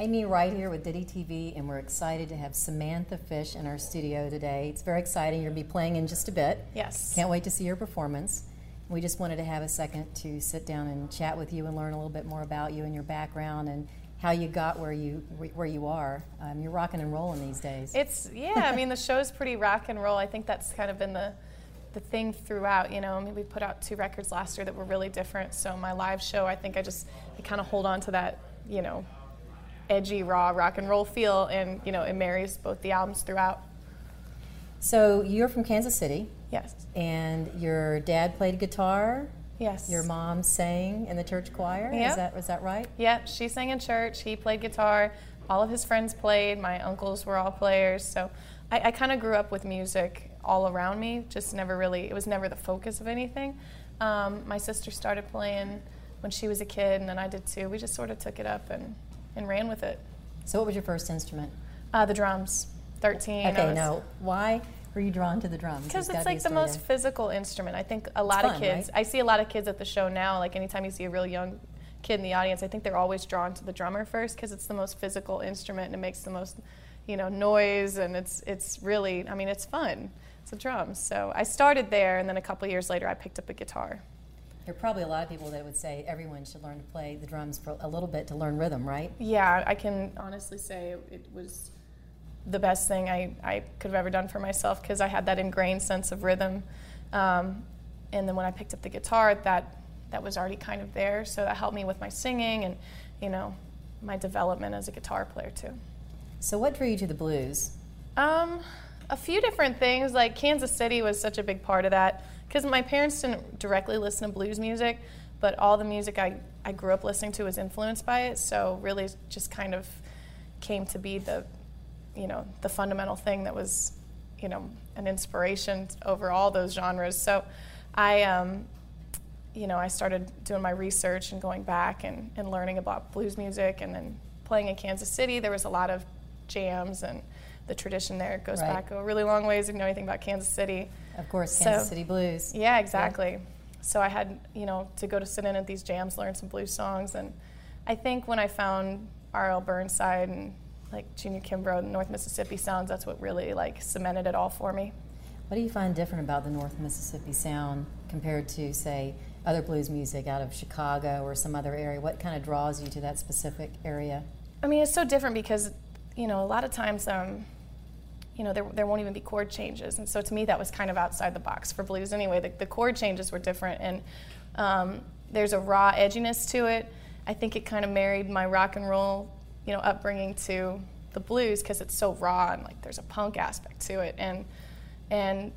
Amy Wright here with Diddy TV, and we're excited to have Samantha Fish in our studio today. It's very exciting. You're going to be playing in just a bit. Yes. Can't wait to see your performance. We just wanted to have a second to sit down and chat with you and learn a little bit more about you and your background and how you got where you where you are. Um, you're rocking and rolling these days. It's yeah. I mean, the show's pretty rock and roll. I think that's kind of been the the thing throughout. You know, I mean, we put out two records last year that were really different. So my live show, I think I just I kind of hold on to that. You know, edgy, raw rock and roll feel, and you know, it marries both the albums throughout. So you're from Kansas City. Yes. And your dad played guitar. Yes. Your mom sang in the church choir. Yep. Is that is that right? Yep. She sang in church. He played guitar. All of his friends played. My uncles were all players. So I, I kind of grew up with music all around me. Just never really. It was never the focus of anything. Um, my sister started playing when she was a kid, and then I did too. We just sort of took it up and and ran with it. So what was your first instrument? Uh, the drums. Thirteen. Okay, was- now why were you drawn to the drums? Because it's it's be like the most there. physical instrument. I think a lot fun, of kids, right? I see a lot of kids at the show now, like anytime you see a real young kid in the audience, I think they're always drawn to the drummer first because it's the most physical instrument and it makes the most, you know, noise and it's, it's really, I mean, it's fun. It's the drums. So I started there and then a couple years later I picked up a guitar. There are probably a lot of people that would say everyone should learn to play the drums for a little bit to learn rhythm, right? Yeah, I can honestly say it was the best thing I, I could have ever done for myself because I had that ingrained sense of rhythm. Um, and then when I picked up the guitar, that that was already kind of there, so that helped me with my singing and you know my development as a guitar player too. So what drew you to the blues? Um, a few different things. Like Kansas City was such a big part of that because my parents didn't directly listen to blues music, but all the music I, I grew up listening to was influenced by it. So really, just kind of came to be the, you know, the fundamental thing that was, you know, an inspiration over all those genres. So I, um, you know, I started doing my research and going back and, and learning about blues music and then playing in Kansas City. There was a lot of jams and the tradition there goes Right. back a really long ways if you know anything about Kansas City. Of course, So- Kansas City Blues. Yeah, exactly. So I had, you know, to go to sit in at these jams, learn some blues songs, and I think when I found R.L. Burnside and like Junior Kimbrough and North Mississippi sounds, that's what really like cemented it all for me. What do you find different about the North Mississippi sound compared to, say, other blues music out of Chicago or some other area? What kind of draws you to that specific area? I mean, it's so different because, you know, a lot of times, um, you know, there, there won't even be chord changes. And so to me, that was kind of outside the box for blues anyway. The, the chord changes were different, and um, there's a raw edginess to it. I think it kind of married my rock and roll, you know, upbringing to the blues because it's so raw and like there's a punk aspect to it, and and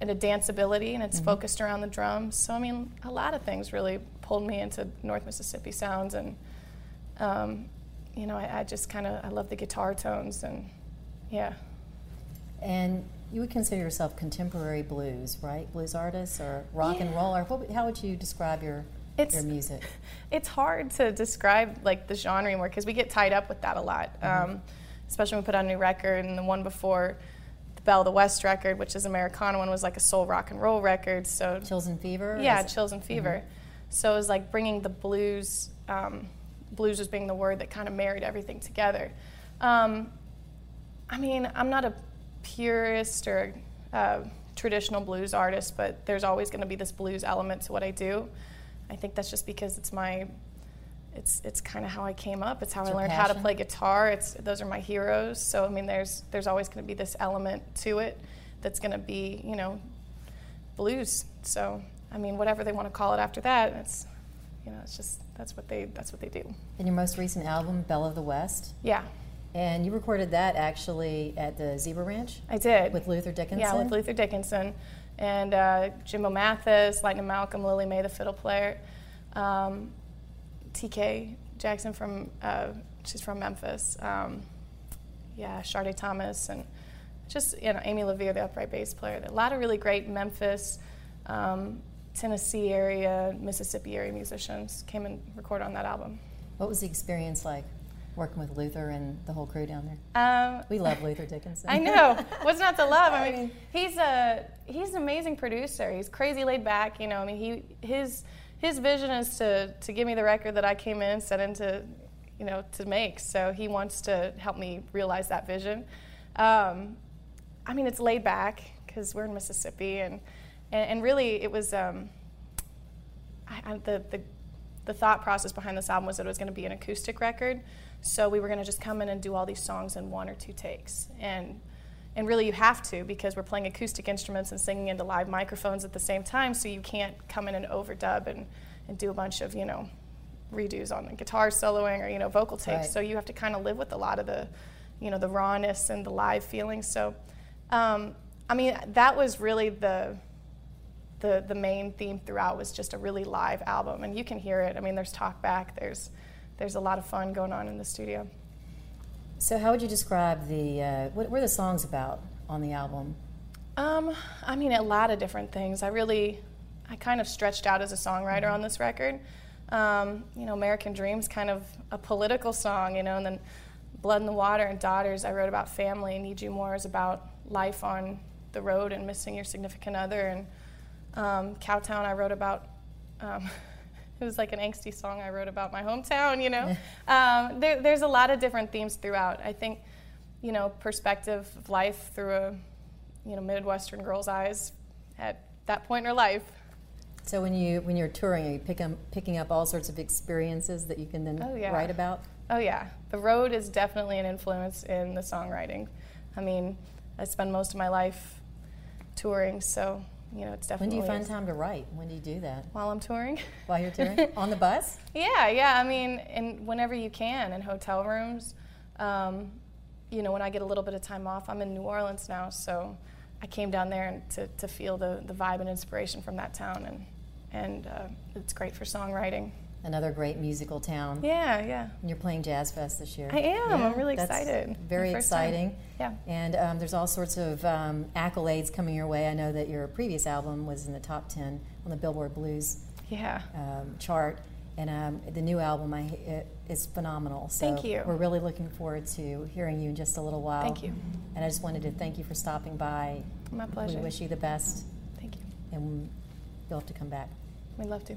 and a danceability, and it's focused around the drums. So I mean, a lot of things really pulled me into North Mississippi sounds, and um, you know, I, I just kind of I love the guitar tones, and yeah. And you would consider yourself contemporary blues, right? Blues artists or rock and roll, or what, how would you describe your It's- your music? It's hard to describe like the genre anymore because we get tied up with that a lot, um, especially when we put out a new record. And the one before, the Belle of the West record, which is Americana one, was like a soul rock and roll record. So Chills and Fever? yeah, chills and fever. So it was like bringing the blues. Um, blues was being the word that kind of married everything together. Um, I mean, I'm not a purist or uh, traditional blues artist, but there's always going to be this blues element to what I do. I think that's just because it's my, it's it's kind of how I came up. It's how It's I learned how to play guitar. It's those are my heroes. So I mean, there's there's always going to be this element to it that's going to be you know blues. So I mean, whatever they want to call it after that, it's you know, it's just that's what they that's what they do. And your most recent album, Belle of the West, Yeah, and you recorded that actually at the Zebra Ranch I did. with Luther Dickinson. Yeah, with Luther Dickinson and uh, Jimbo Mathus, Lightning Malcolm, Lillie Mae, the fiddle player, um, TK Jackson from uh, she's from Memphis. Um, yeah, Sharde Thomas and just you know Amy LaVere, the upright bass player. A lot of really great Memphis, um, Tennessee area, Mississippi area musicians came and recorded on that album. What was the experience like working with Luther and the whole crew down there? Um, We love Luther Dickinson. I know. What's not to love? I mean, he's a he's an amazing producer. He's crazy laid back. You know, I mean, he his his vision is to to give me the record that I came in, and set into, you know, to make. So he wants to help me realize that vision. Um, I mean, it's laid back because we're in Mississippi, and, and, and really it was um, I, I, the, the, the thought process behind this album was that it was going to be an acoustic record. So we were going to just come in and do all these songs in one or two takes. And, and really, you have to because we're playing acoustic instruments and singing into live microphones at the same time, so you can't come in and overdub and, and do a bunch of, you know, redos on the guitar soloing or, you know, vocal takes. Right. So you have to kind of live with a lot of the, you know, the rawness and the live feeling. So, um, I mean, that was really the, the, the main theme throughout was just a really live album. And you can hear it. I mean, there's talk back, there's, there's a lot of fun going on in the studio. So, how would you describe the uh, what were the songs about on the album? Um, I mean, a lot of different things. I really, I kind of stretched out as a songwriter mm-hmm. on this record. Um, you know, American Dreams, kind of a political song, you know, and then Blood in the Water and Daughters, I wrote about family. Need You More is about life on the road and missing your significant other. And um, Cowtown, I wrote about. Um, it was like an angsty song I wrote about my hometown, you know. um, there, there's a lot of different themes throughout. I think, you know, perspective of life through a, you know, Midwestern girl's eyes at that point in her life. So when you when you're touring, are you pick up, picking up all sorts of experiences that you can then oh, yeah. write about? Oh yeah, the road is definitely an influence in the songwriting. I mean, I spend most of my life touring, so you know, it's definitely. When do you find time to write? When do you do that? While I'm touring. While you're touring on the bus? Yeah, yeah. I mean, and whenever you can, in hotel rooms. Um, you know, when I get a little bit of time off, I'm in New Orleans now, so I came down there and to, to feel the, the vibe and inspiration from that town, and and uh, it's great for songwriting another great musical town. Yeah, yeah. And you're playing Jazz Fest this year. I am. Yeah, I'm really excited. Very exciting. Time. Yeah. And um, there's all sorts of um, accolades coming your way. I know that your previous album was in the top 10 on the Billboard Blues yeah. um, chart. And um, the new album I, it, is phenomenal. So thank you. We're really looking forward to hearing you in just a little while. Thank you. And I just wanted to thank you for stopping by. My pleasure. We wish you the best. Thank you. And you'll have to come back. We'd love to.